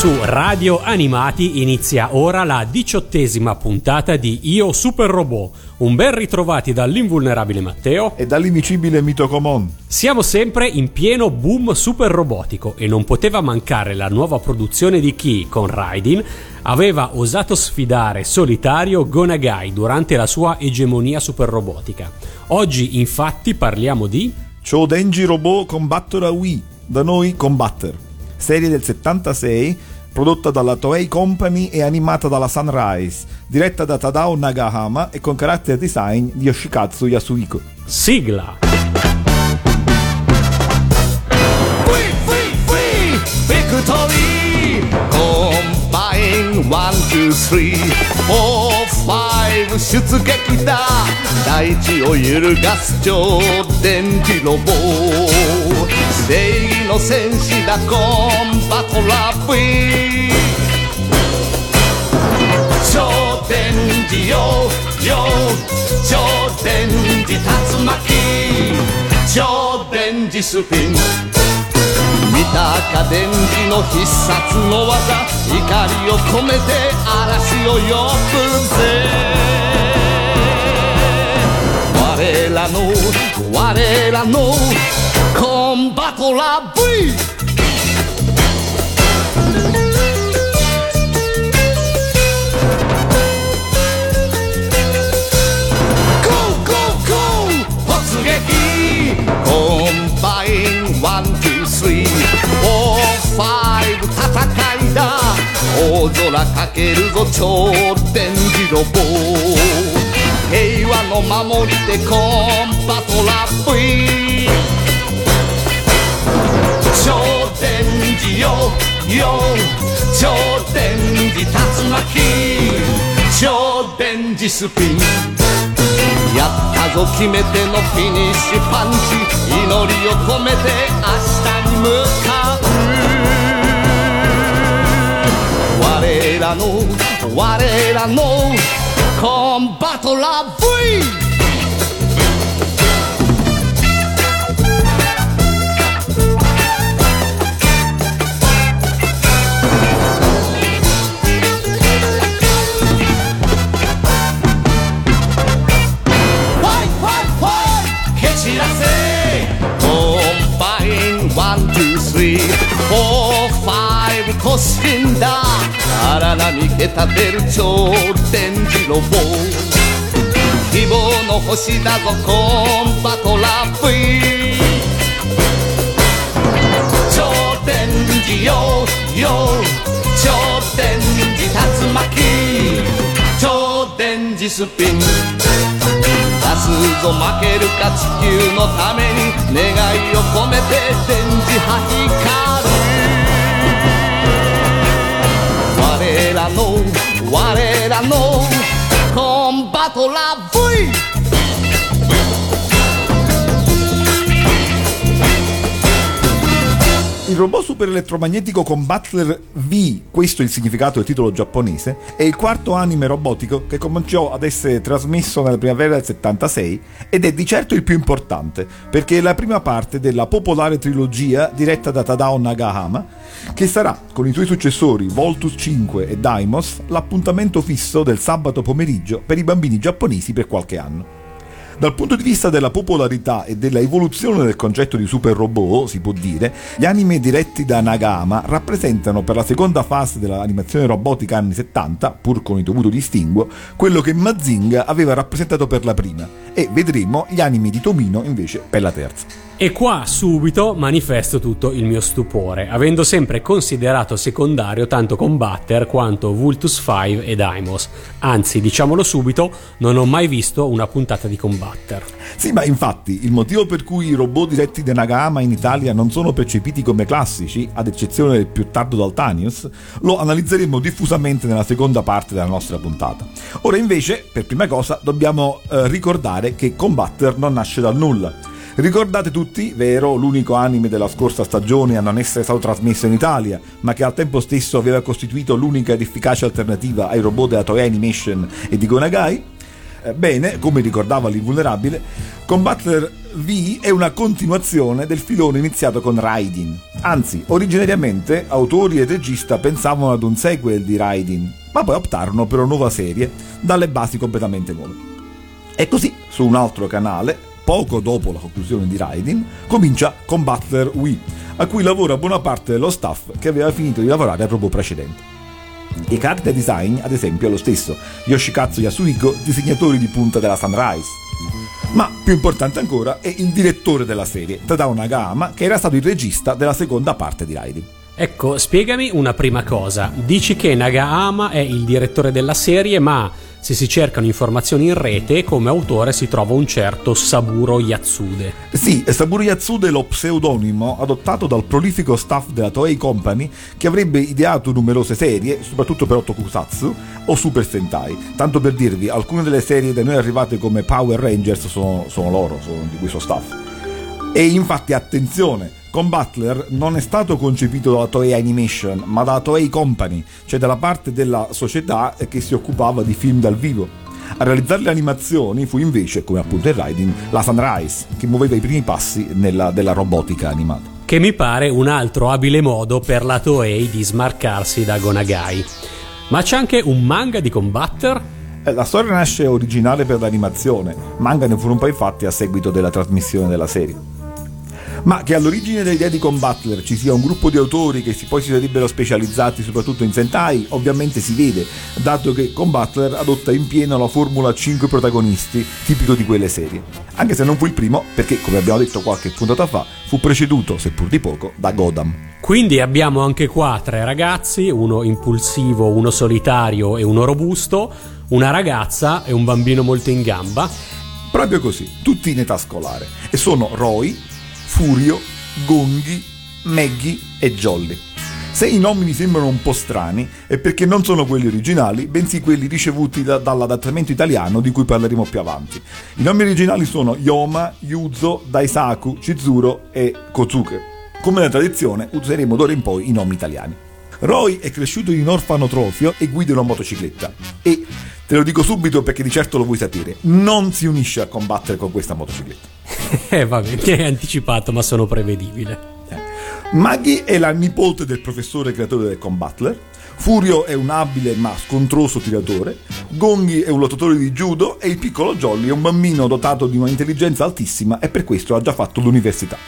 Su Radio Animati inizia ora la diciottesima puntata di Io Super Robot. Un ben ritrovati dall'invulnerabile Matteo. E dall'indicibile Mito Comon. Siamo sempre in pieno boom super robotico e non poteva mancare la nuova produzione di chi, con Raidin, aveva osato sfidare solitario Gonagai durante la sua egemonia super robotica. Oggi infatti parliamo di... Denji Robot Combattor a Wii. Da noi Combatter. Serie del 76 prodotta dalla Toei Company e animata dalla Sunrise, diretta da Tadao Nagahama e con character design di Yoshikatsu Yasuhiko. Sigla! Free, free, free, victory! Combine one, two, three, four, five 出撃だ大地を揺るがす超電磁ロボ正義の戦士だコンバト ラ超電磁よよ超電磁竜巻超電磁スピン見たか電磁の必殺の技怒りを込めて嵐を呼ぶぜ我らの我らのコンバトラ V 空かけるぞ超電磁ロボ平和の守り手コンバトラ V 超電磁よよ超電磁竜巻超電磁スピンやったぞ決めてのフィニッシュパンチ祈りを込めて明日に向かう我らの我らのコンバトラ V ファイファイファイ。蹴散らせ。コンバインワンツースリーフォー。ファイブ突進だ荒波け立てる超電磁ロボ希望の星だぞコンバトラ V 超電磁よよ超電磁竜巻超電磁スピン出すぞ負けるか地球のために願いを込めて電磁波光 I know? What did I know? Combatto la voi! Robot super elettromagnetico Combattler V, questo è il significato del titolo giapponese, è il quarto anime robotico che cominciò ad essere trasmesso nella primavera del 76 ed è di certo il più importante, perché è la prima parte della popolare trilogia diretta da Tadao Nagahama, che sarà, con i suoi successori Voltus 5 e Daimos, l'appuntamento fisso del sabato pomeriggio per i bambini giapponesi per qualche anno. Dal punto di vista della popolarità e della evoluzione del concetto di super robot, si può dire, gli anime diretti da Nagama rappresentano per la seconda fase dell'animazione robotica anni 70, pur con il dovuto distinguo, quello che Mazinga aveva rappresentato per la prima e vedremo gli anime di Tomino invece per la terza. E qua subito manifesto tutto il mio stupore, avendo sempre considerato secondario tanto Combatter quanto Vultus 5 e Daimos. Anzi, diciamolo subito, non ho mai visto una puntata di Combatter. Sì, ma infatti il motivo per cui i robot diretti da Nagama in Italia non sono percepiti come classici, ad eccezione del più tardo Daltanius, lo analizzeremo diffusamente nella seconda parte della nostra puntata. Ora invece, per prima cosa, dobbiamo eh, ricordare che Combatter non nasce dal nulla. Ricordate tutti, vero, l'unico anime della scorsa stagione a non essere stato trasmesso in Italia, ma che al tempo stesso aveva costituito l'unica ed efficace alternativa ai robot della Toei Animation e di Gonagai? Eh, bene, come ricordava l'invulnerabile, Combatter V è una continuazione del filone iniziato con Raidin. Anzi, originariamente autori e regista pensavano ad un sequel di Raidin, ma poi optarono per una nuova serie dalle basi completamente nuove. E così, su un altro canale, poco dopo la conclusione di Raidin, comincia Combattler Wii, a cui lavora buona parte dello staff che aveva finito di lavorare robot precedente. I character design, ad esempio, è lo stesso, Yoshikatsu Yasuhiko, disegnatore di punta della Sunrise. Ma più importante ancora è il direttore della serie, Tadao Nagama, che era stato il regista della seconda parte di Raidin. Ecco, spiegami una prima cosa. Dici che Nagahama è il direttore della serie, ma se si cercano informazioni in rete, come autore si trova un certo Saburo Yatsude. Sì, Saburo Yatsude è lo pseudonimo adottato dal prolifico staff della Toei Company che avrebbe ideato numerose serie, soprattutto per Otokusatsu o Super Sentai. Tanto per dirvi, alcune delle serie da noi arrivate come Power Rangers sono, sono loro, sono di questo staff. E infatti attenzione, Combattler non è stato concepito dalla Toei Animation, ma dalla Toei Company, cioè dalla parte della società che si occupava di film dal vivo. A realizzare le animazioni fu invece, come appunto il Riding, la Sunrise, che muoveva i primi passi nella, della robotica animata. Che mi pare un altro abile modo per la Toei di smarcarsi da Gonagai. Ma c'è anche un manga di Combatter? Eh, la storia nasce originale per l'animazione, manga ne furono poi fatti a seguito della trasmissione della serie. Ma che all'origine dell'idea di Combattler ci sia un gruppo di autori che poi si sarebbero specializzati soprattutto in Sentai, ovviamente si vede, dato che Combattler adotta in pieno la formula 5 protagonisti, tipico di quelle serie. Anche se non fu il primo, perché come abbiamo detto qualche puntata fa, fu preceduto, seppur di poco, da Godam. Quindi abbiamo anche qua tre ragazzi, uno impulsivo, uno solitario e uno robusto, una ragazza e un bambino molto in gamba. Proprio così, tutti in età scolare. E sono Roy, Furio, Gonghi, Maggie e Jolly. Se i nomi mi sembrano un po' strani è perché non sono quelli originali, bensì quelli ricevuti da, dall'adattamento italiano di cui parleremo più avanti. I nomi originali sono Yoma, Yuzo, Daisaku, Chizuro e Kozuke. Come nella tradizione useremo d'ora in poi i nomi italiani. Roy è cresciuto in orfanotrofio e guida una motocicletta. E te lo dico subito perché di certo lo vuoi sapere, non si unisce a combattere con questa motocicletta. eh vabbè, mi hai anticipato, ma sono prevedibile. Eh. Maggie è la nipote del professore creatore del Combattler. Furio è un abile ma scontroso tiratore. Gonghi è un lottatore di judo e il piccolo Jolly è un bambino dotato di un'intelligenza altissima e per questo ha già fatto l'università.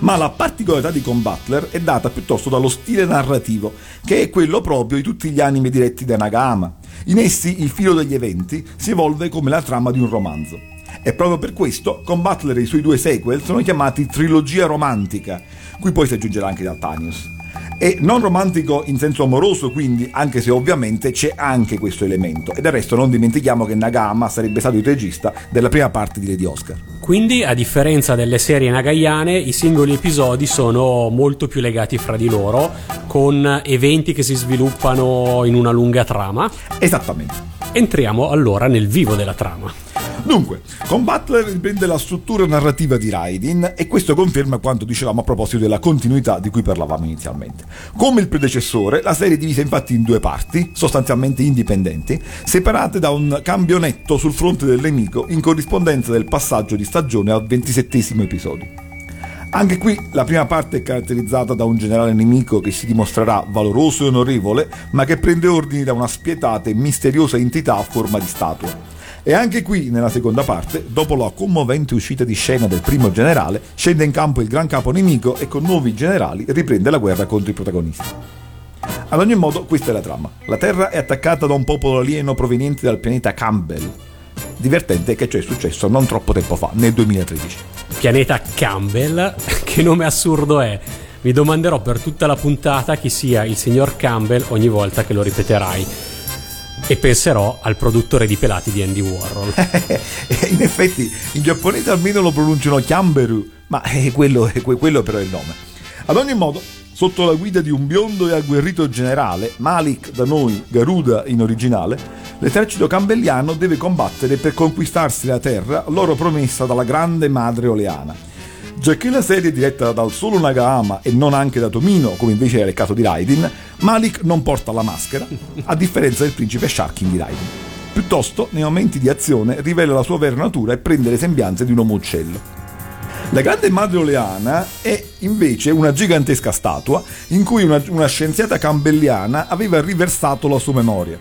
Ma la particolarità di Combattler è data piuttosto dallo stile narrativo, che è quello proprio di tutti gli anime diretti da Nagama. In essi il filo degli eventi si evolve come la trama di un romanzo. E proprio per questo con Butler e i suoi due sequel sono chiamati trilogia romantica, cui poi si aggiungerà anche Daltanius. E non romantico in senso amoroso, quindi, anche se ovviamente c'è anche questo elemento. E del resto non dimentichiamo che Nagama sarebbe stato il regista della prima parte di Lady Oscar. Quindi, a differenza delle serie nagaiane, i singoli episodi sono molto più legati fra di loro, con eventi che si sviluppano in una lunga trama. Esattamente. Entriamo allora nel vivo della trama. Dunque, con Butler riprende la struttura narrativa di Raidin e questo conferma quanto dicevamo a proposito della continuità di cui parlavamo inizialmente. Come il predecessore, la serie è divisa infatti in due parti, sostanzialmente indipendenti, separate da un cambio netto sul fronte del nemico in corrispondenza del passaggio di stagione al ventisettesimo episodio. Anche qui la prima parte è caratterizzata da un generale nemico che si dimostrerà valoroso e onorevole, ma che prende ordini da una spietata e misteriosa entità a forma di statua. E anche qui, nella seconda parte, dopo la commovente uscita di scena del primo generale, scende in campo il gran capo nemico e con nuovi generali riprende la guerra contro i protagonisti. Ad ogni modo, questa è la trama. La Terra è attaccata da un popolo alieno proveniente dal pianeta Campbell. Divertente che ciò è successo non troppo tempo fa, nel 2013. Pianeta Campbell, che nome assurdo è? Mi domanderò per tutta la puntata chi sia il signor Campbell ogni volta che lo ripeterai. E penserò al produttore di pelati di Andy Warhol. In effetti, in giapponese almeno lo pronunciano Chiamberu, ma è quello, è quello però è il nome. Ad ogni modo, sotto la guida di un biondo e agguerrito generale, Malik da noi, Garuda in originale, l'esercito cambelliano deve combattere per conquistarsi la terra loro promessa dalla grande madre oleana. Giacché la serie è diretta dal solo Nagahama e non anche da Tomino, come invece era il caso di Raiden, Malik non porta la maschera, a differenza del principe Sharkin di Raiden. Piuttosto, nei momenti di azione, rivela la sua vera natura e prende le sembianze di un uomo uccello. La grande madre oleana è invece una gigantesca statua in cui una, una scienziata cambelliana aveva riversato la sua memoria.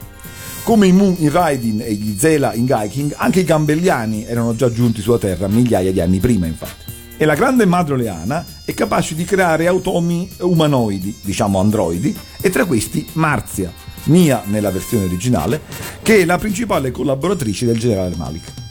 Come i Mu in Raiden e gli Zela in Gaiking, anche i cambelliani erano già giunti sulla Terra migliaia di anni prima, infatti. E la grande madre oleana è capace di creare automi umanoidi, diciamo androidi, e tra questi Marzia, Mia nella versione originale, che è la principale collaboratrice del generale Malik.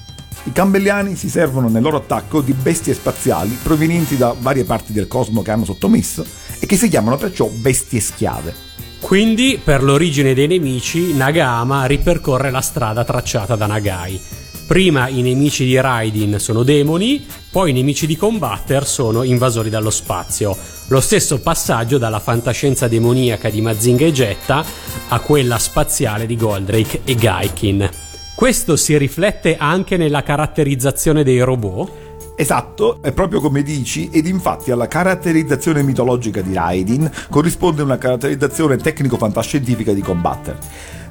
I cambelliani si servono nel loro attacco di bestie spaziali provenienti da varie parti del cosmo che hanno sottomesso e che si chiamano perciò bestie schiave. Quindi, per l'origine dei nemici, Nagahama ripercorre la strada tracciata da Nagai. Prima i nemici di Raiden sono demoni, poi i nemici di Combatter sono invasori dallo spazio. Lo stesso passaggio dalla fantascienza demoniaca di Mazinga e Jetta a quella spaziale di Goldrake e Gaikin. Questo si riflette anche nella caratterizzazione dei robot? Esatto, è proprio come dici, ed infatti alla caratterizzazione mitologica di Raiden corrisponde una caratterizzazione tecnico-fantascientifica di Combatter.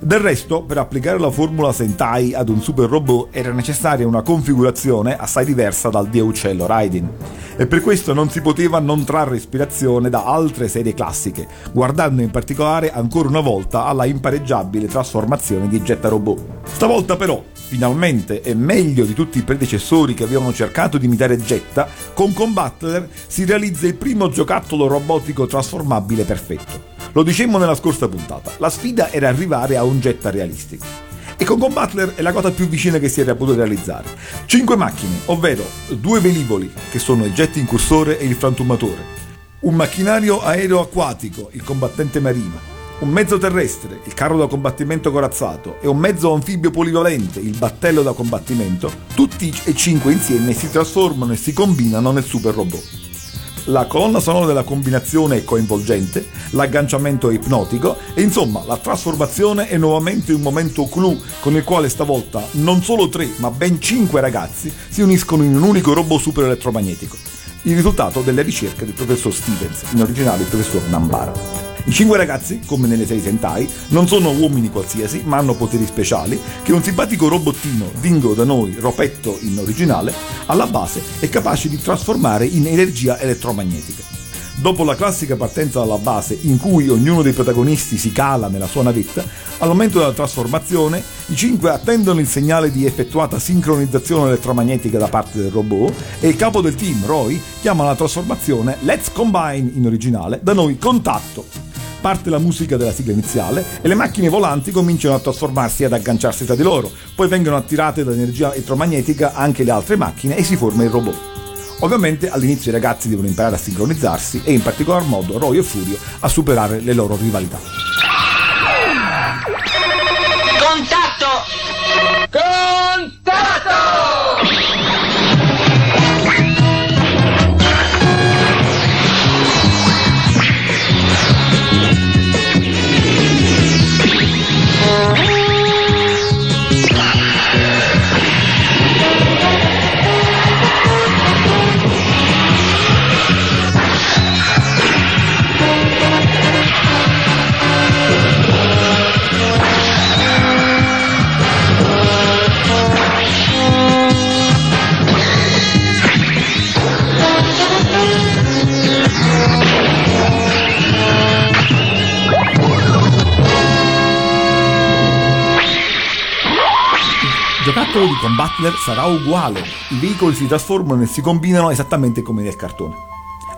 Del resto, per applicare la formula Sentai ad un super robot era necessaria una configurazione assai diversa dal dio uccello Raiden. E per questo non si poteva non trarre ispirazione da altre serie classiche, guardando in particolare ancora una volta alla impareggiabile trasformazione di Jetta Robot. Stavolta però, finalmente e meglio di tutti i predecessori che avevano cercato di imitare Jetta, con Combattler si realizza il primo giocattolo robotico trasformabile perfetto. Lo dicemmo nella scorsa puntata, la sfida era arrivare a un Jetta realistico. E con Combattler è la cosa più vicina che si era potuto realizzare. Cinque macchine, ovvero due velivoli, che sono il jet incursore e il frantumatore, un macchinario aereo-acquatico, il combattente marino, un mezzo terrestre, il carro da combattimento corazzato, e un mezzo anfibio polivalente, il battello da combattimento, tutti e cinque insieme si trasformano e si combinano nel super robot. La colonna sonora della combinazione è coinvolgente, l'agganciamento è ipnotico e insomma la trasformazione è nuovamente un momento clou con il quale stavolta non solo tre ma ben cinque ragazzi si uniscono in un unico robot super elettromagnetico. Il risultato delle ricerche del professor Stevens, in originale il professor Nambara. I cinque ragazzi, come nelle serie Sentai, non sono uomini qualsiasi, ma hanno poteri speciali che un simpatico robottino, Dingo da noi, Ropetto in originale, alla base è capace di trasformare in energia elettromagnetica. Dopo la classica partenza dalla base in cui ognuno dei protagonisti si cala nella sua navetta, al momento della trasformazione i cinque attendono il segnale di effettuata sincronizzazione elettromagnetica da parte del robot e il capo del team, Roy, chiama la trasformazione Let's Combine in originale, da noi contatto parte la musica della sigla iniziale e le macchine volanti cominciano a trasformarsi e ad agganciarsi tra di loro, poi vengono attirate dall'energia elettromagnetica anche le altre macchine e si forma il robot. Ovviamente all'inizio i ragazzi devono imparare a sincronizzarsi e in particolar modo Roy e Furio a superare le loro rivalità. Contatto! Contatto! Metodo di Combattler sarà uguale, i veicoli si trasformano e si combinano esattamente come nel cartone.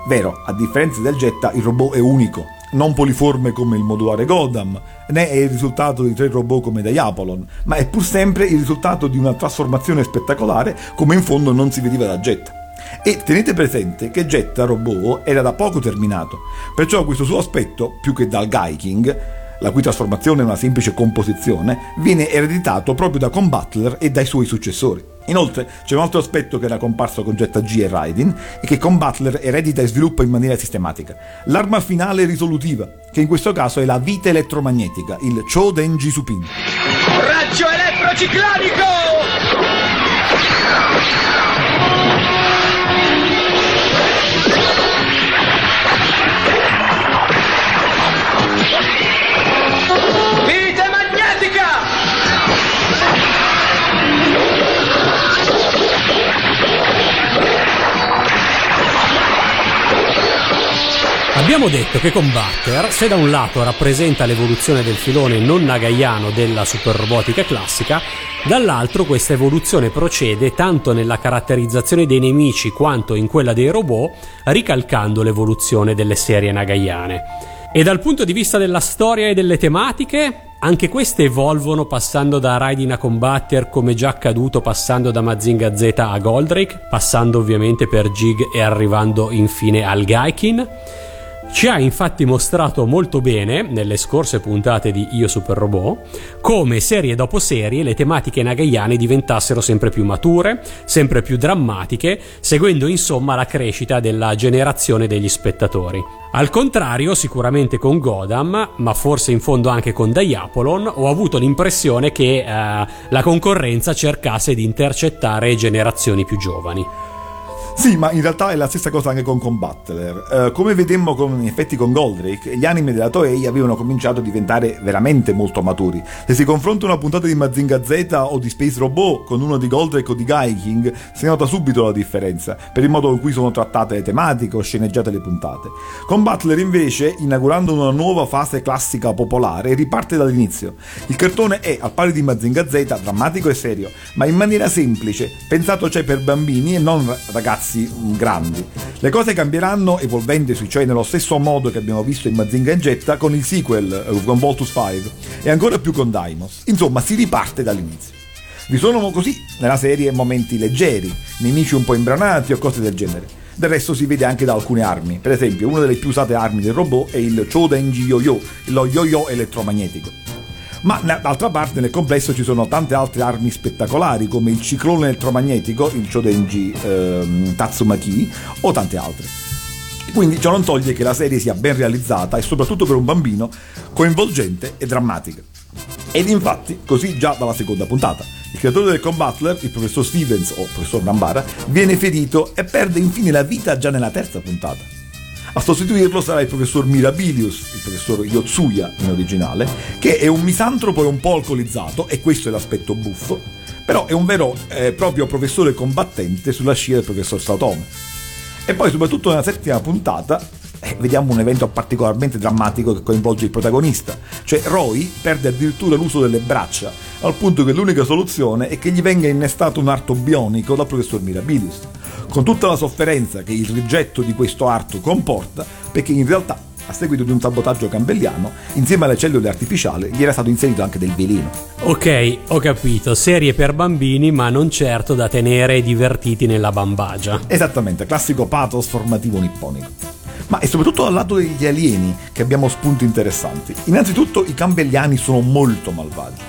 Vero, a differenza del Jetta, il robot è unico, non poliforme come il modulare Godam, né è il risultato di tre robot come Diapolon, ma è pur sempre il risultato di una trasformazione spettacolare come in fondo non si vediva da Jetta. E tenete presente che Jetta Robot era da poco terminato, perciò questo suo aspetto, più che dal Gaiking, la cui trasformazione è una semplice composizione, viene ereditato proprio da Combattler e dai suoi successori. Inoltre c'è un altro aspetto che era comparso con Jetta G e Raiden e che Combattler eredita e sviluppa in maniera sistematica. L'arma finale risolutiva, che in questo caso è la vita elettromagnetica, il Chodenji Supin. Raggio elettrociclonico! Abbiamo detto che Combatter, se da un lato rappresenta l'evoluzione del filone non nagaiano della superrobotica classica, dall'altro questa evoluzione procede tanto nella caratterizzazione dei nemici quanto in quella dei robot, ricalcando l'evoluzione delle serie nagaiane. E dal punto di vista della storia e delle tematiche, anche queste evolvono passando da Raiden a Combatter come già accaduto passando da Mazinga Z a Goldrake, passando ovviamente per Jig e arrivando infine al Gaikin. Ci ha infatti mostrato molto bene, nelle scorse puntate di Io Super Robot, come serie dopo serie le tematiche nagaiane diventassero sempre più mature, sempre più drammatiche, seguendo insomma la crescita della generazione degli spettatori. Al contrario, sicuramente con Godam, ma forse in fondo anche con Diapolon, ho avuto l'impressione che eh, la concorrenza cercasse di intercettare generazioni più giovani. Sì, ma in realtà è la stessa cosa anche con Combattler. Eh, come vedemmo con, in effetti con Goldrake, gli anime della Toei avevano cominciato a diventare veramente molto maturi. Se si confronta una puntata di Mazinga Z o di Space Robot con uno di Goldrake o di Gaiking, si nota subito la differenza, per il modo in cui sono trattate le tematiche o sceneggiate le puntate. Combattler invece, inaugurando una nuova fase classica popolare, riparte dall'inizio. Il cartone è, al pari di Mazinga Z, drammatico e serio, ma in maniera semplice, pensato cioè per bambini e non ragazzi grandi. Le cose cambieranno evolvendosi, cioè nello stesso modo che abbiamo visto in Mazinga e Jetta con il sequel uh, con Voltus 5 e ancora più con Daimos. Insomma, si riparte dall'inizio. Vi sono così nella serie momenti leggeri, nemici un po' imbranati o cose del genere. Del resto si vede anche da alcune armi. Per esempio, una delle più usate armi del robot è il Chodenji Yo-Yo, lo yo-yo elettromagnetico. Ma d'altra parte nel complesso ci sono tante altre armi spettacolari come il ciclone elettromagnetico, il Chodenji ehm, Tatsumaki o tante altre. Quindi ciò non toglie che la serie sia ben realizzata e soprattutto per un bambino coinvolgente e drammatica. Ed infatti, così già dalla seconda puntata, il creatore del Combattler, il professor Stevens o professor Nambara, viene ferito e perde infine la vita già nella terza puntata. A sostituirlo sarà il professor Mirabilius, il professor Yotsuya in originale, che è un misantropo e un po' alcolizzato, e questo è l'aspetto buffo, però è un vero e eh, proprio professore combattente sulla scia del professor Sautome. E poi soprattutto nella settima puntata eh, vediamo un evento particolarmente drammatico che coinvolge il protagonista, cioè Roy perde addirittura l'uso delle braccia, al punto che l'unica soluzione è che gli venga innestato un arto bionico dal professor Mirabilis, con tutta la sofferenza che il rigetto di questo arto comporta, perché in realtà a seguito di un sabotaggio campbelliano, insieme alle cellule artificiali gli era stato inserito anche del veleno. Ok, ho capito, serie per bambini, ma non certo da tenere divertiti nella bambagia. Esattamente, classico pathos formativo nipponico. Ma è soprattutto dal lato degli alieni che abbiamo spunti interessanti. Innanzitutto i campbelliani sono molto malvagi.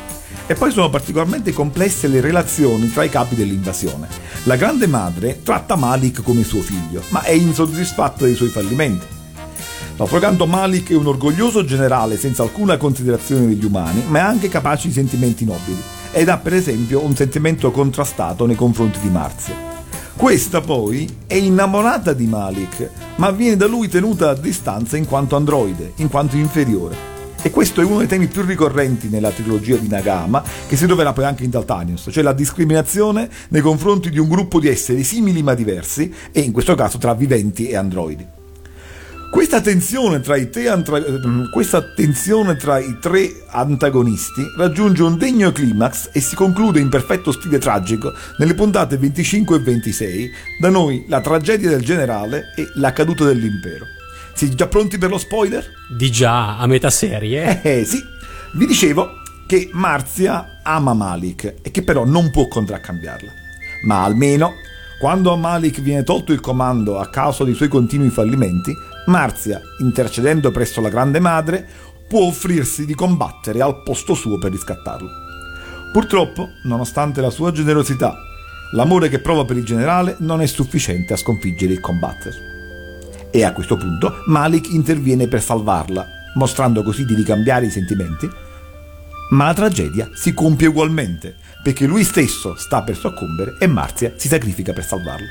E poi sono particolarmente complesse le relazioni tra i capi dell'invasione. La grande madre tratta Malik come suo figlio, ma è insoddisfatta dei suoi fallimenti. D'altro canto Malik è un orgoglioso generale senza alcuna considerazione degli umani, ma è anche capace di sentimenti nobili, ed ha per esempio un sentimento contrastato nei confronti di Marzia. Questa poi è innamorata di Malik, ma viene da lui tenuta a distanza in quanto androide, in quanto inferiore. E questo è uno dei temi più ricorrenti nella trilogia di Nagama, che si troverà poi anche in Daltanius, cioè la discriminazione nei confronti di un gruppo di esseri simili ma diversi, e in questo caso tra viventi e androidi. Questa tensione, tra i tre antra- ehm, questa tensione tra i tre antagonisti raggiunge un degno climax e si conclude in perfetto stile tragico nelle puntate 25 e 26, da noi la tragedia del generale e la caduta dell'impero. Siete già pronti per lo spoiler? Di già a metà serie. Eh sì, vi dicevo che Marzia ama Malik e che però non può contraccambiarla. Ma almeno, quando a Malik viene tolto il comando a causa dei suoi continui fallimenti, Marzia, intercedendo presso la grande madre, può offrirsi di combattere al posto suo per riscattarlo. Purtroppo, nonostante la sua generosità, l'amore che prova per il generale non è sufficiente a sconfiggere il combatter. E a questo punto Malik interviene per salvarla, mostrando così di ricambiare i sentimenti. Ma la tragedia si compie ugualmente, perché lui stesso sta per soccombere e Marzia si sacrifica per salvarlo.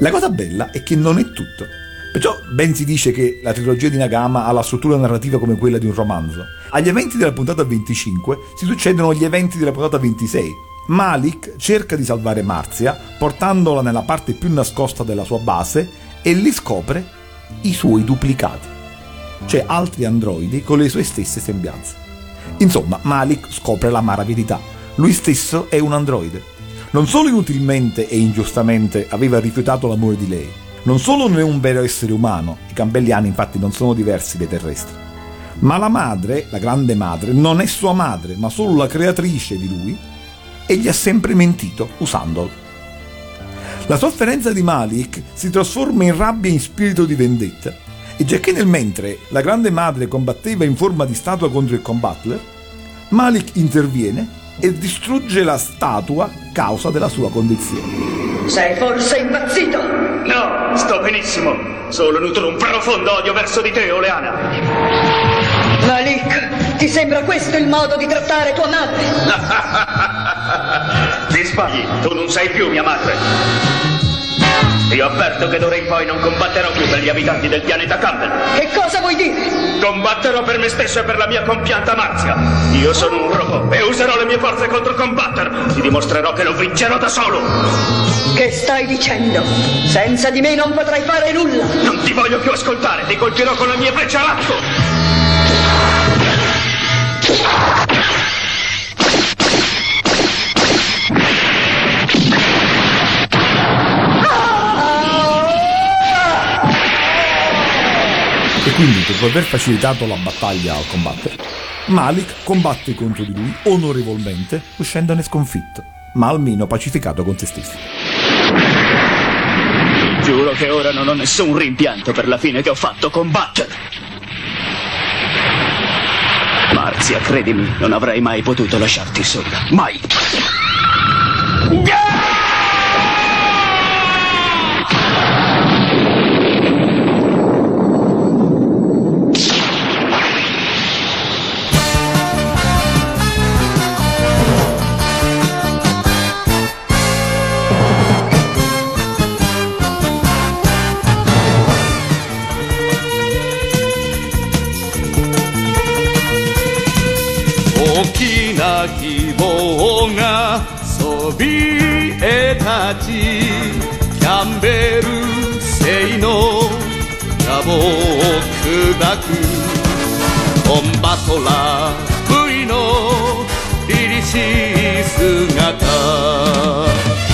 La cosa bella è che non è tutto. Perciò ben si dice che la trilogia di Nagama ha la struttura narrativa come quella di un romanzo. Agli eventi della puntata 25 si succedono gli eventi della puntata 26. Malik cerca di salvare Marzia portandola nella parte più nascosta della sua base e lì scopre i suoi duplicati, cioè altri androidi con le sue stesse sembianze. Insomma, Malik scopre l'amara verità. Lui stesso è un androide. Non solo inutilmente e ingiustamente aveva rifiutato l'amore di lei, non solo non è un vero essere umano, i cambelliani infatti non sono diversi dai terrestri, ma la madre, la grande madre, non è sua madre, ma solo la creatrice di lui e gli ha sempre mentito usandolo. La sofferenza di Malik si trasforma in rabbia e in spirito di vendetta e giacché nel mentre la grande madre combatteva in forma di statua contro il combattler, Malik interviene e distrugge la statua causa della sua condizione. Sei forse impazzito? No, sto benissimo. Solo nutro un profondo odio verso di te, Oleana. Malik, ti sembra questo il modo di trattare tua madre? Ti sbagli, tu non sei più mia madre. Io avverto che d'ora in poi non combatterò più per gli abitanti del pianeta Campbell. Che cosa vuoi dire? Combatterò per me stesso e per la mia compianta Marzia. Io sono un robot e userò le mie forze contro Combatter. Ti dimostrerò che lo vincerò da solo. Che stai dicendo? Senza di me non potrai fare nulla. Non ti voglio più ascoltare, ti colpirò con la mia freccia all'atto. E quindi, dopo aver facilitato la battaglia al combattere, Malik combatte contro di lui onorevolmente, uscendone sconfitto, ma almeno pacificato con se stesso. Giuro che ora non ho nessun rimpianto per la fine che ho fatto con Butcher. Marzia, credimi, non avrei mai potuto lasciarti sola. Mai.「大砕く」「オンバトラ V の凛々しい姿」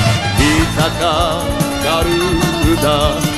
「見たかガルーダ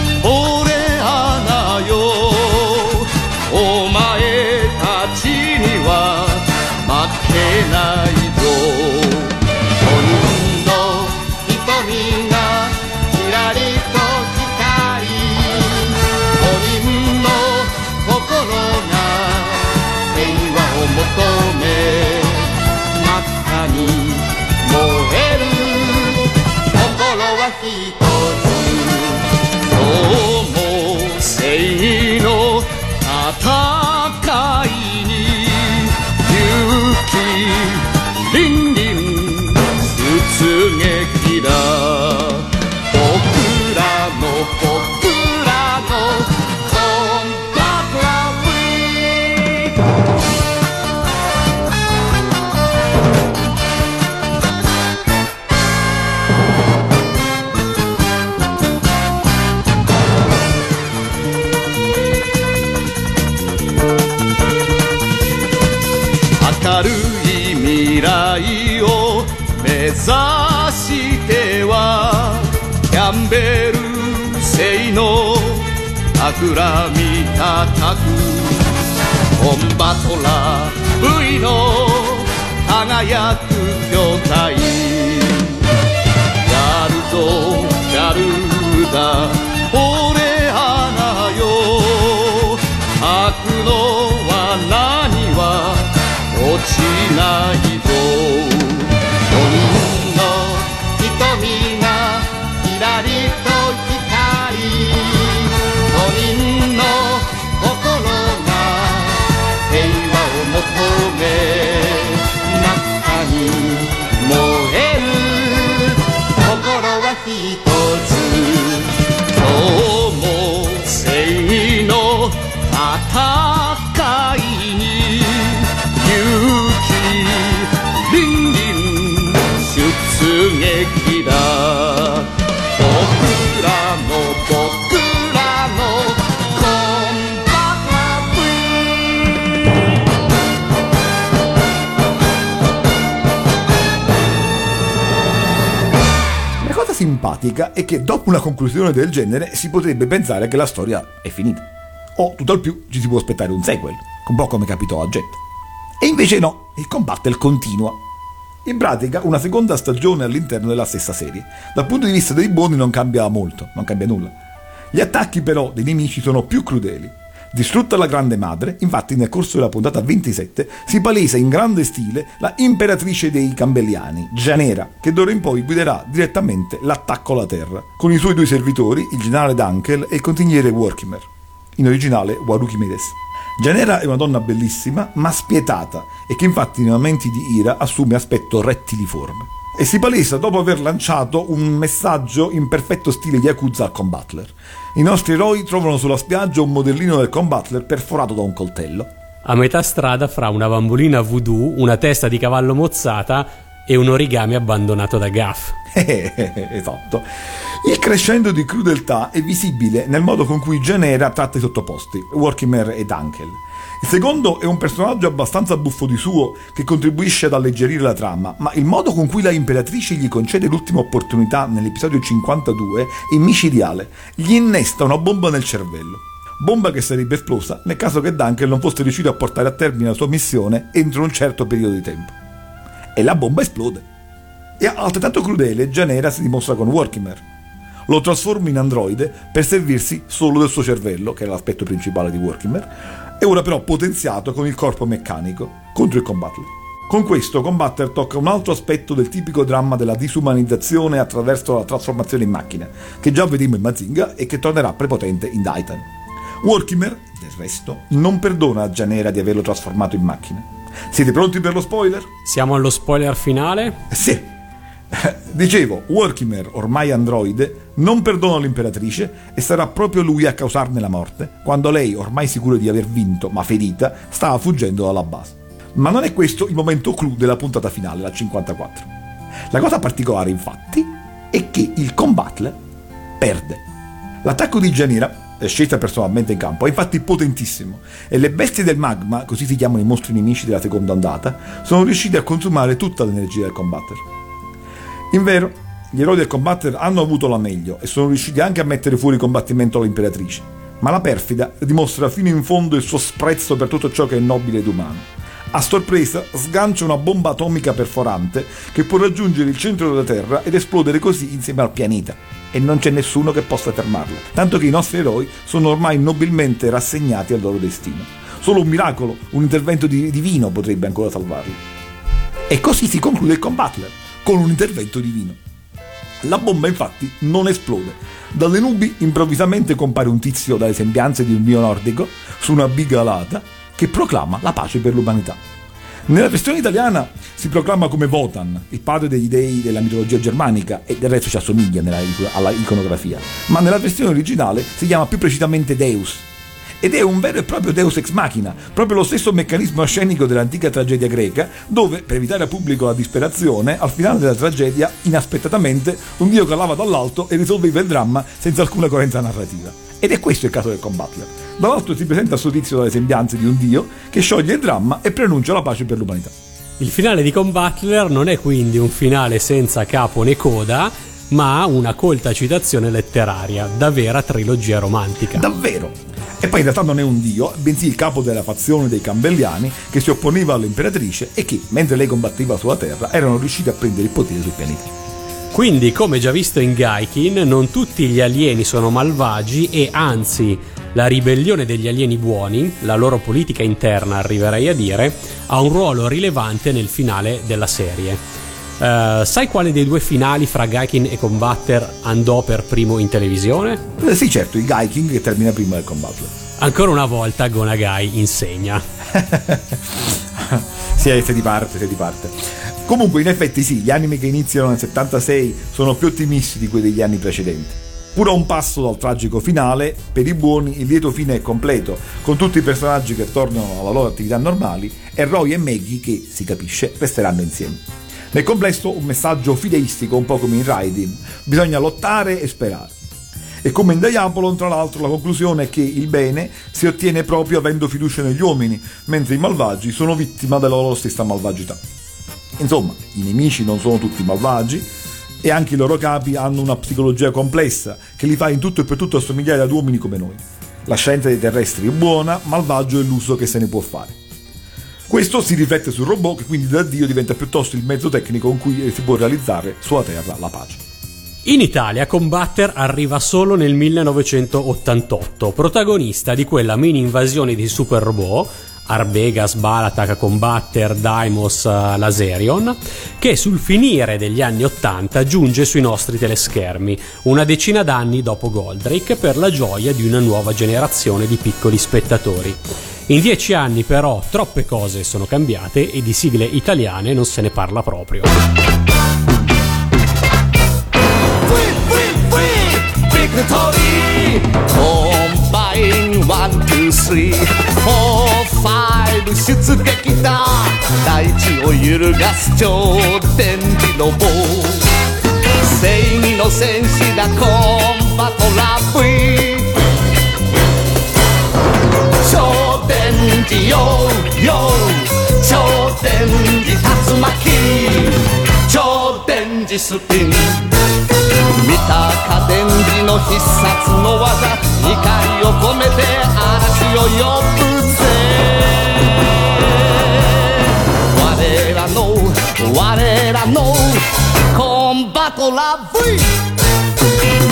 vida. 起来。出撃だ僕らの僕らのコンバラブ La cosa simpatica è che dopo una conclusione del genere si potrebbe pensare che la storia è finita. O tutto al più ci si può aspettare un sequel, un po' come capitò a Jet. E invece no, il combattere continua. In pratica una seconda stagione all'interno della stessa serie. Dal punto di vista dei buoni non cambia molto, non cambia nulla. Gli attacchi però dei nemici sono più crudeli. Distrutta la Grande Madre, infatti nel corso della puntata 27 si palesa in grande stile la imperatrice dei Cambelliani, Gianera, che d'ora in poi guiderà direttamente l'attacco alla Terra, con i suoi due servitori, il generale Dunkel e il consigliere Workimer, in originale Waruki Medes. Gianera è una donna bellissima, ma spietata, e che infatti nei momenti di ira assume aspetto rettiliforme. E si palesa dopo aver lanciato un messaggio in perfetto stile Yakuza al combattler. I nostri eroi trovano sulla spiaggia un modellino del combattler perforato da un coltello. A metà strada fra una bambolina voodoo, una testa di cavallo mozzata e un origami abbandonato da Gaff. esatto. Il crescendo di crudeltà è visibile nel modo con cui Genera tratta i sottoposti, Workimer ed Ankel. Il secondo è un personaggio abbastanza buffo di suo che contribuisce ad alleggerire la trama, ma il modo con cui la imperatrice gli concede l'ultima opportunità nell'episodio 52 è micidiale. Gli innesta una bomba nel cervello. Bomba che sarebbe esplosa nel caso che Duncan non fosse riuscito a portare a termine la sua missione entro un certo periodo di tempo. E la bomba esplode. E altrettanto crudele Gianera si dimostra con Workimer. Lo trasforma in androide per servirsi solo del suo cervello, che era l'aspetto principale di Workimer, e ora però potenziato con il corpo meccanico contro il combattler. Con questo Combatter tocca un altro aspetto del tipico dramma della disumanizzazione attraverso la trasformazione in macchina, che già vedemmo in Mazinga e che tornerà prepotente in Daitan. Workimer, del resto, non perdona a Gianera di averlo trasformato in macchina. Siete pronti per lo spoiler? Siamo allo spoiler finale? Sì. Dicevo, Workimer, ormai androide, non perdona l'imperatrice e sarà proprio lui a causarne la morte, quando lei, ormai sicura di aver vinto, ma ferita, stava fuggendo dalla base. Ma non è questo il momento clou della puntata finale, la 54. La cosa particolare, infatti, è che il combattler perde. L'attacco di Gianira, scelta personalmente in campo, è infatti potentissimo e le bestie del magma, così si chiamano i mostri nemici della seconda ondata, sono riusciti a consumare tutta l'energia del combatter. In vero, gli eroi del combatter hanno avuto la meglio e sono riusciti anche a mettere fuori combattimento all'imperatrice, ma la perfida dimostra fino in fondo il suo sprezzo per tutto ciò che è nobile ed umano. A sorpresa sgancia una bomba atomica perforante che può raggiungere il centro della Terra ed esplodere così insieme al pianeta. E non c'è nessuno che possa fermarla, tanto che i nostri eroi sono ormai nobilmente rassegnati al loro destino. Solo un miracolo, un intervento di- divino potrebbe ancora salvarli. E così si conclude il combattler, con un intervento divino. La bomba infatti non esplode. Dalle nubi improvvisamente compare un tizio dalle sembianze di un dio nordico su una biga alata che proclama la pace per l'umanità. Nella versione italiana si proclama come Wotan, il padre degli dei della mitologia germanica e del resto ci assomiglia nella, alla iconografia, ma nella versione originale si chiama più precisamente Deus, ed è un vero e proprio Deus ex machina, proprio lo stesso meccanismo scenico dell'antica tragedia greca, dove, per evitare al pubblico la disperazione, al finale della tragedia, inaspettatamente, un dio calava dall'alto e risolveva il dramma senza alcuna coerenza narrativa. Ed è questo il caso del combattler. Dall'alto si presenta a suo tizio dalle sembianze di un dio che scioglie il dramma e preannuncia la pace per l'umanità. Il finale di Combattler non è quindi un finale senza capo né coda, ma una colta citazione letteraria, da vera trilogia romantica. Davvero! E poi in realtà non è un dio, bensì il capo della fazione dei Cambelliani che si opponeva all'imperatrice e che, mentre lei combatteva sulla Terra, erano riusciti a prendere il potere sul pianeta. Quindi, come già visto in Gaikin, non tutti gli alieni sono malvagi e anzi la ribellione degli alieni buoni, la loro politica interna arriverei a dire, ha un ruolo rilevante nel finale della serie. Uh, sai quale dei due finali fra Gaikin e Combatter andò per primo in televisione? Eh, sì, certo, il Gaiking che termina prima del Combatter. Ancora una volta Gonagai insegna. sì, sei di parte, sei di parte. Comunque, in effetti sì, gli anime che iniziano nel 76 sono più ottimisti di quelli degli anni precedenti. Pure a un passo dal tragico finale, per i buoni il lieto fine è completo, con tutti i personaggi che tornano alla loro attività normali e Roy e Maggie che, si capisce, resteranno insieme. Nel complesso un messaggio fideistico, un po' come in Riding, bisogna lottare e sperare. E come in Diabolon, tra l'altro, la conclusione è che il bene si ottiene proprio avendo fiducia negli uomini, mentre i malvagi sono vittima della loro stessa malvagità. Insomma, i nemici non sono tutti malvagi e anche i loro capi hanno una psicologia complessa che li fa in tutto e per tutto assomigliare ad uomini come noi. La scienza dei terrestri è buona, malvagio è l'uso che se ne può fare. Questo si riflette sul robot che quindi da Dio diventa piuttosto il mezzo tecnico con cui si può realizzare sulla Terra la pace. In Italia Combatter arriva solo nel 1988, protagonista di quella mini invasione di super robot Arvegas, Balatak, Combatter, Daimos, eh, Laserion, che sul finire degli anni Ottanta giunge sui nostri teleschermi, una decina d'anni dopo Goldrake, per la gioia di una nuova generazione di piccoli spettatori. In dieci anni però troppe cose sono cambiate e di sigle italiane non se ne parla proprio. ワン、ツー、スリー、フォー、ファイブ、出撃だ大地を揺るがす超電磁の棒。正義の戦士だコンバトラブイ超電磁よよ超電磁竜巻。超電磁スピン見たか電磁の必殺の技怒りを込めて嵐を呼ぶぜ我らのコンバトラ V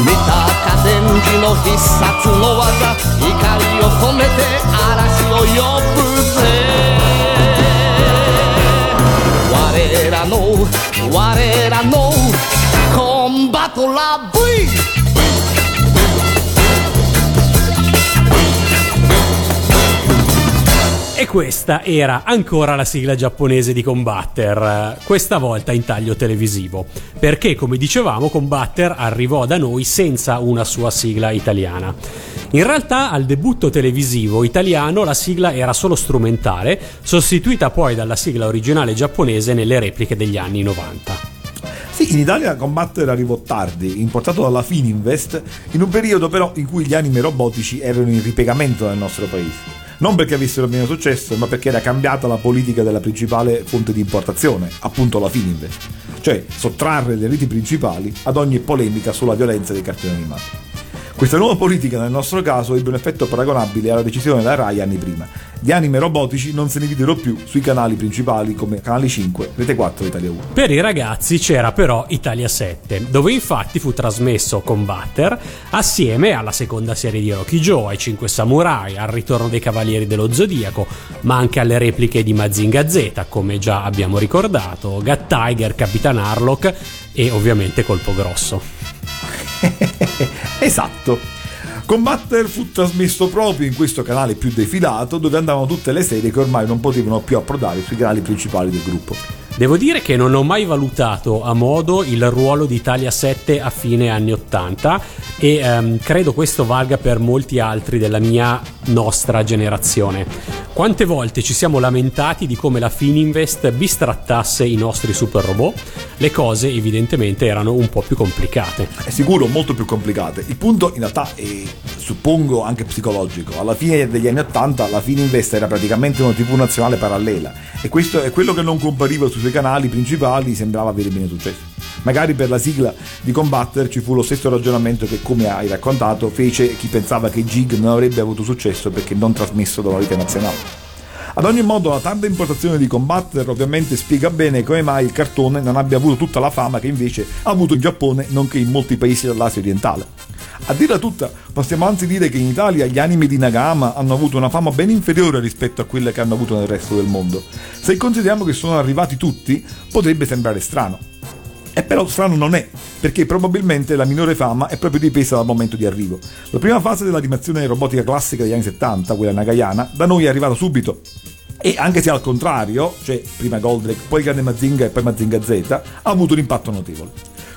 見たか電磁の必殺の技怒りを込めて嵐を呼ぶ did I? Combatto la B. E questa era ancora la sigla giapponese di Combatter, questa volta in taglio televisivo, perché come dicevamo Combatter arrivò da noi senza una sua sigla italiana. In realtà al debutto televisivo italiano la sigla era solo strumentale, sostituita poi dalla sigla originale giapponese nelle repliche degli anni 90. Sì, in Italia Combatter arrivò tardi, importato dalla Fininvest, in un periodo però in cui gli anime robotici erano in ripiegamento nel nostro paese non perché avessero meno successo, ma perché era cambiata la politica della principale fonte di importazione, appunto la Fininvest, cioè sottrarre le reti principali ad ogni polemica sulla violenza dei cartoni animati. Questa nuova politica nel nostro caso ebbe un effetto paragonabile alla decisione della RAI anni prima. Gli anime robotici non se ne videro più sui canali principali come Canale 5, Rete 4 e Italia 1. Per i ragazzi c'era però Italia 7, dove infatti fu trasmesso Combatter assieme alla seconda serie di Rocky Joe, ai Cinque Samurai, al ritorno dei Cavalieri dello Zodiaco, ma anche alle repliche di Mazinga Z, come già abbiamo ricordato, Gat Tiger, Capitan Harlock e ovviamente Colpo Grosso. esatto. Combatter fu trasmesso proprio in questo canale più defilato dove andavano tutte le serie che ormai non potevano più approdare sui canali principali del gruppo. Devo dire che non ho mai valutato a modo il ruolo di Italia 7 a fine anni 80 e ehm, credo questo valga per molti altri della mia nostra generazione. Quante volte ci siamo lamentati di come la Fininvest bistrattasse i nostri super robot? Le cose evidentemente erano un po' più complicate. È sicuro molto più complicate. Il punto in realtà è suppongo anche psicologico. Alla fine degli anni 80 la Fininvest era praticamente una TV nazionale parallela e questo è quello che non compariva sui suoi canali principali sembrava avere bene successo. Magari per la sigla di Combatter ci fu lo stesso ragionamento che, come hai raccontato, fece chi pensava che Jig non avrebbe avuto successo perché non trasmesso dalla rete nazionale. Ad ogni modo, la tanta importazione di Combatter ovviamente spiega bene come mai il cartone non abbia avuto tutta la fama che invece ha avuto in Giappone, nonché in molti paesi dell'Asia orientale. A dirla tutta, possiamo anzi dire che in Italia gli anime di Nagama hanno avuto una fama ben inferiore rispetto a quelle che hanno avuto nel resto del mondo. Se consideriamo che sono arrivati tutti, potrebbe sembrare strano. E però strano non è, perché probabilmente la minore fama è proprio dipesa dal momento di arrivo. La prima fase dell'animazione robotica classica degli anni 70, quella nagayana, da noi è arrivata subito. E anche se al contrario, cioè prima Goldrake, poi Grande Mazinga e poi Mazinga Z, ha avuto un impatto notevole.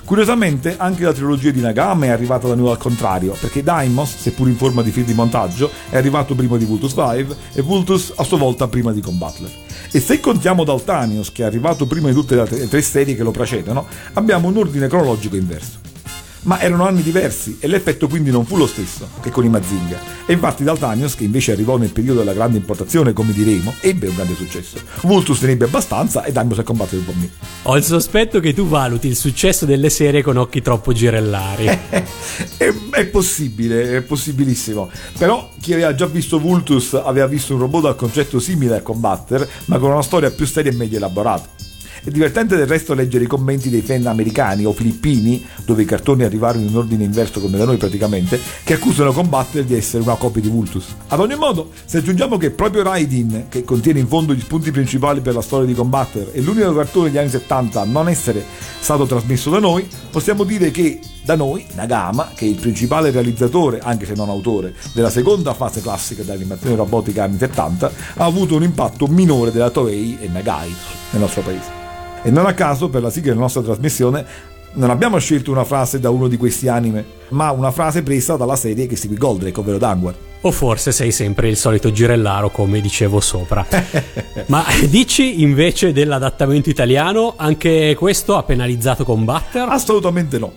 Curiosamente, anche la trilogia di Nagama è arrivata da noi al contrario, perché Daimos, seppur in forma di film di montaggio, è arrivato prima di Vultus 5 e Vultus a sua volta prima di Combattler. E se contiamo Daltanius, che è arrivato prima di tutte le tre serie che lo precedono, abbiamo un ordine cronologico inverso ma erano anni diversi e l'effetto quindi non fu lo stesso che con i Mazinga. E infatti Daltanios, che invece arrivò nel periodo della grande importazione, come diremo, ebbe un grande successo. Vultus ne ebbe abbastanza e Daimos a combattere un po' meno. Ho il sospetto che tu valuti il successo delle serie con occhi troppo girellari. è, è possibile, è possibilissimo. Però chi aveva già visto Vultus aveva visto un robot dal concetto simile a Combatter, ma con una storia più seria e meglio elaborata. È divertente del resto leggere i commenti dei fan americani o filippini, dove i cartoni arrivarono in ordine inverso come da noi praticamente, che accusano Combatter di essere una copia di Vultus. Ad ogni modo, se aggiungiamo che proprio Raidin, che contiene in fondo gli spunti principali per la storia di Combatter, è l'unico cartone degli anni 70 a non essere stato trasmesso da noi, possiamo dire che da noi, Nagama, che è il principale realizzatore, anche se non autore, della seconda fase classica dell'animazione robotica anni 70, ha avuto un impatto minore della Toei e Nagai nel nostro paese. E non a caso, per la sigla della nostra trasmissione, non abbiamo scelto una frase da uno di questi anime, ma una frase presa dalla serie che segue Goldrake, ovvero Dangwar. O forse sei sempre il solito girellaro, come dicevo sopra. Ma dici invece dell'adattamento italiano, anche questo ha penalizzato Combatter? Assolutamente no.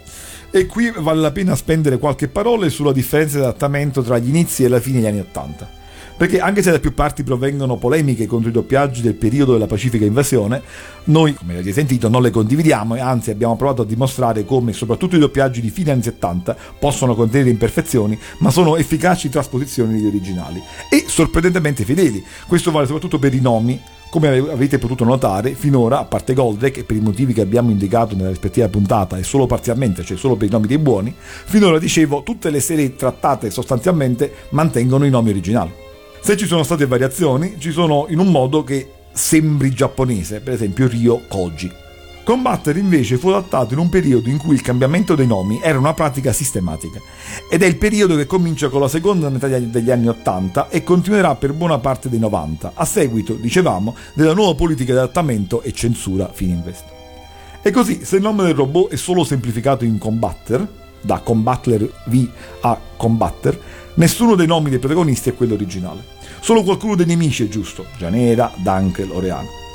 E qui vale la pena spendere qualche parola sulla differenza di adattamento tra gli inizi e la fine degli anni Ottanta. Perché anche se da più parti provengono polemiche contro i doppiaggi del periodo della pacifica invasione, noi, come avete sentito, non le condividiamo e anzi abbiamo provato a dimostrare come soprattutto i doppiaggi di fine anni 70 possono contenere imperfezioni, ma sono efficaci trasposizioni degli originali e sorprendentemente fedeli. Questo vale soprattutto per i nomi come avete potuto notare, finora, a parte Goldrake, e per i motivi che abbiamo indicato nella rispettiva puntata, e solo parzialmente, cioè solo per i nomi dei buoni, finora dicevo, tutte le serie trattate sostanzialmente mantengono i nomi originali. Se ci sono state variazioni, ci sono in un modo che sembri giapponese, per esempio Ryo Koji. Combatter invece fu adattato in un periodo in cui il cambiamento dei nomi era una pratica sistematica ed è il periodo che comincia con la seconda metà degli anni 80 e continuerà per buona parte dei 90, a seguito, dicevamo, della nuova politica di adattamento e censura Fininvest. E così, se il nome del robot è solo semplificato in Combatter, da Combattler V a Combatter, nessuno dei nomi dei protagonisti è quello originale. Solo qualcuno dei nemici è giusto, Gianera, Dunkel, Oreano.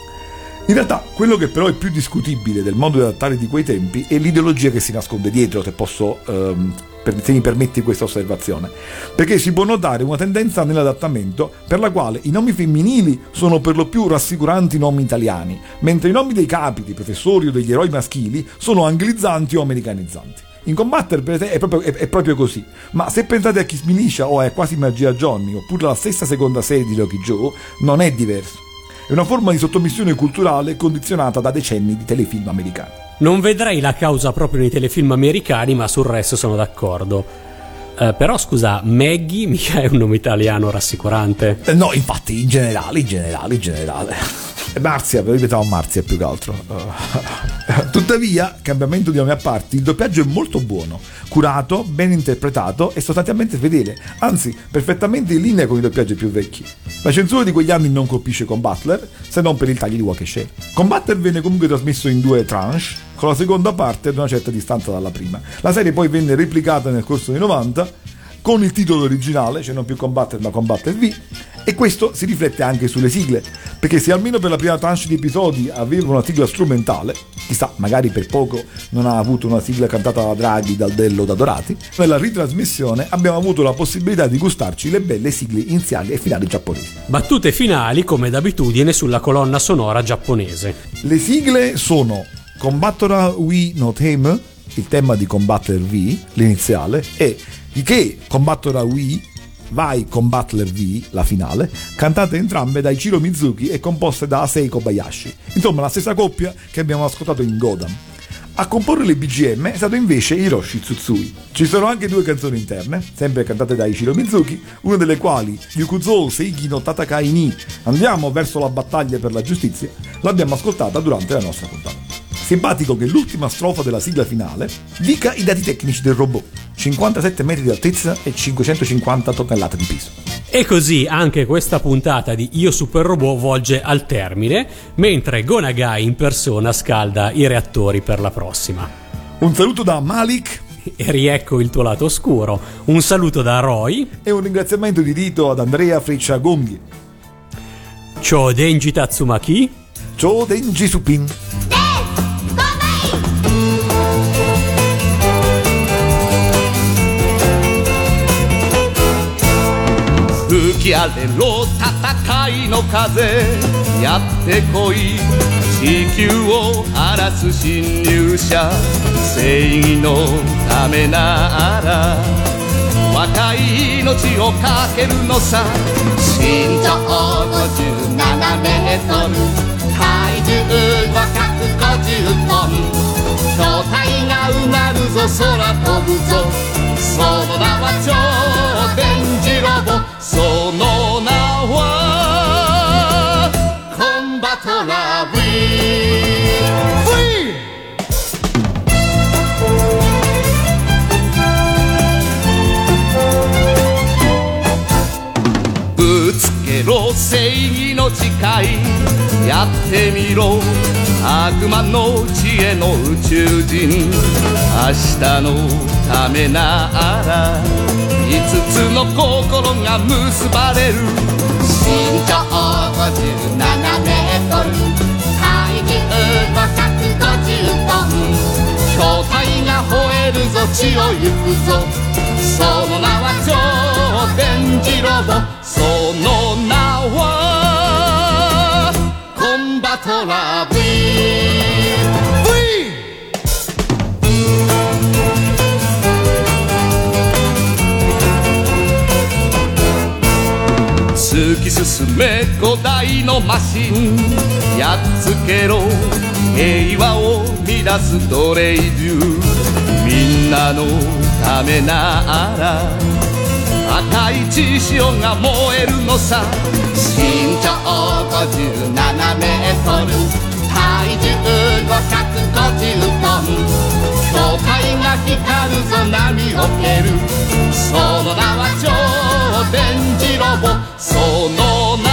In realtà, quello che però è più discutibile del modo di adattare di quei tempi è l'ideologia che si nasconde dietro, se posso, ehm, se mi permetti questa osservazione. Perché si può notare una tendenza nell'adattamento per la quale i nomi femminili sono per lo più rassicuranti nomi italiani, mentre i nomi dei capi, dei professori o degli eroi maschili sono anglizzanti o americanizzanti. In Combatter per esempio, è, proprio, è, è proprio, così. Ma se pensate a Kiss Militia o a Quasi Magia Johnny oppure alla stessa seconda serie di Loki Joe, non è diverso. È una forma di sottomissione culturale condizionata da decenni di telefilm americani. Non vedrei la causa proprio nei telefilm americani, ma sul resto sono d'accordo. Eh, però scusa, Maggie mica è un nome italiano rassicurante. Eh, no, infatti, in generale, in generale, in generale. Marzia, però ripetiamo Marzia più che altro. Uh, tuttavia, cambiamento di nome a parte, il doppiaggio è molto buono, curato, ben interpretato e sostanzialmente fedele, anzi perfettamente in linea con i doppiaggi più vecchi. La censura di quegli anni non colpisce con Butler, se non per il taglio di Walker Shea. Combatter venne comunque trasmesso in due tranche, con la seconda parte ad una certa distanza dalla prima. La serie poi venne replicata nel corso dei 90 con il titolo originale, cioè non più Combatter ma Combatter V, e questo si riflette anche sulle sigle, perché se almeno per la prima tranche di episodi aveva una sigla strumentale, chissà, magari per poco non ha avuto una sigla cantata da Draghi, dal Dello, da Dorati, nella ritrasmissione abbiamo avuto la possibilità di gustarci le belle sigle iniziali e finali giapponesi. Battute finali come d'abitudine sulla colonna sonora giapponese. Le sigle sono Combattora We No Tame, il tema di Combatter V, l'iniziale, e Che Combattora We Vai con Butler V, la finale, cantate entrambe da Ichiro Mizuki e composte da Asei Kobayashi. Insomma, la stessa coppia che abbiamo ascoltato in Godam. A comporre le BGM è stato invece Hiroshi Tsutsui. Ci sono anche due canzoni interne, sempre cantate da Ichiro Mizuki, una delle quali, Yukuzou Seigi no Tatakai ni Andiamo verso la battaglia per la giustizia, l'abbiamo ascoltata durante la nostra puntata. Simpatico che l'ultima strofa della sigla finale dica i dati tecnici del robot, 57 metri di altezza e 550 tonnellate di peso. E così anche questa puntata di Io Super Robot volge al termine, mentre Gonagai in persona scalda i reattori per la prossima. Un saluto da Malik E riecco il tuo lato oscuro. Un saluto da Roy. e un ringraziamento di dito ad Andrea Freccia Gonghi. Ciao Denji Tatsumaki. Ciao Denji Supin. 吹き荒れろ戦いの風。やってこい。地球を荒らす侵入者。正義のためなら。若い命をかけるのさ。身長57メートル。体重は150トン。巨体がうなるぞ。空飛ぶぞ。その名は超電磁ロボ。その名はコンバトラビー。ぶつけろ正義の誓い。やってみろ。悪魔の知恵の宇宙人。明日のためなら。五つの心が結ばれる。身長57メートル。体重550トン巨体が吠えるぞ血を行くぞその名は超電磁ロボその名はコンバトラビー進め古代のマシン。やっつけろ平和を乱す奴隷獣みんなのためなら赤い血潮が燃えるのさ。身長57メートル体重550トン。正体が光るぞ波を蹴る。その名は超電磁ロボその名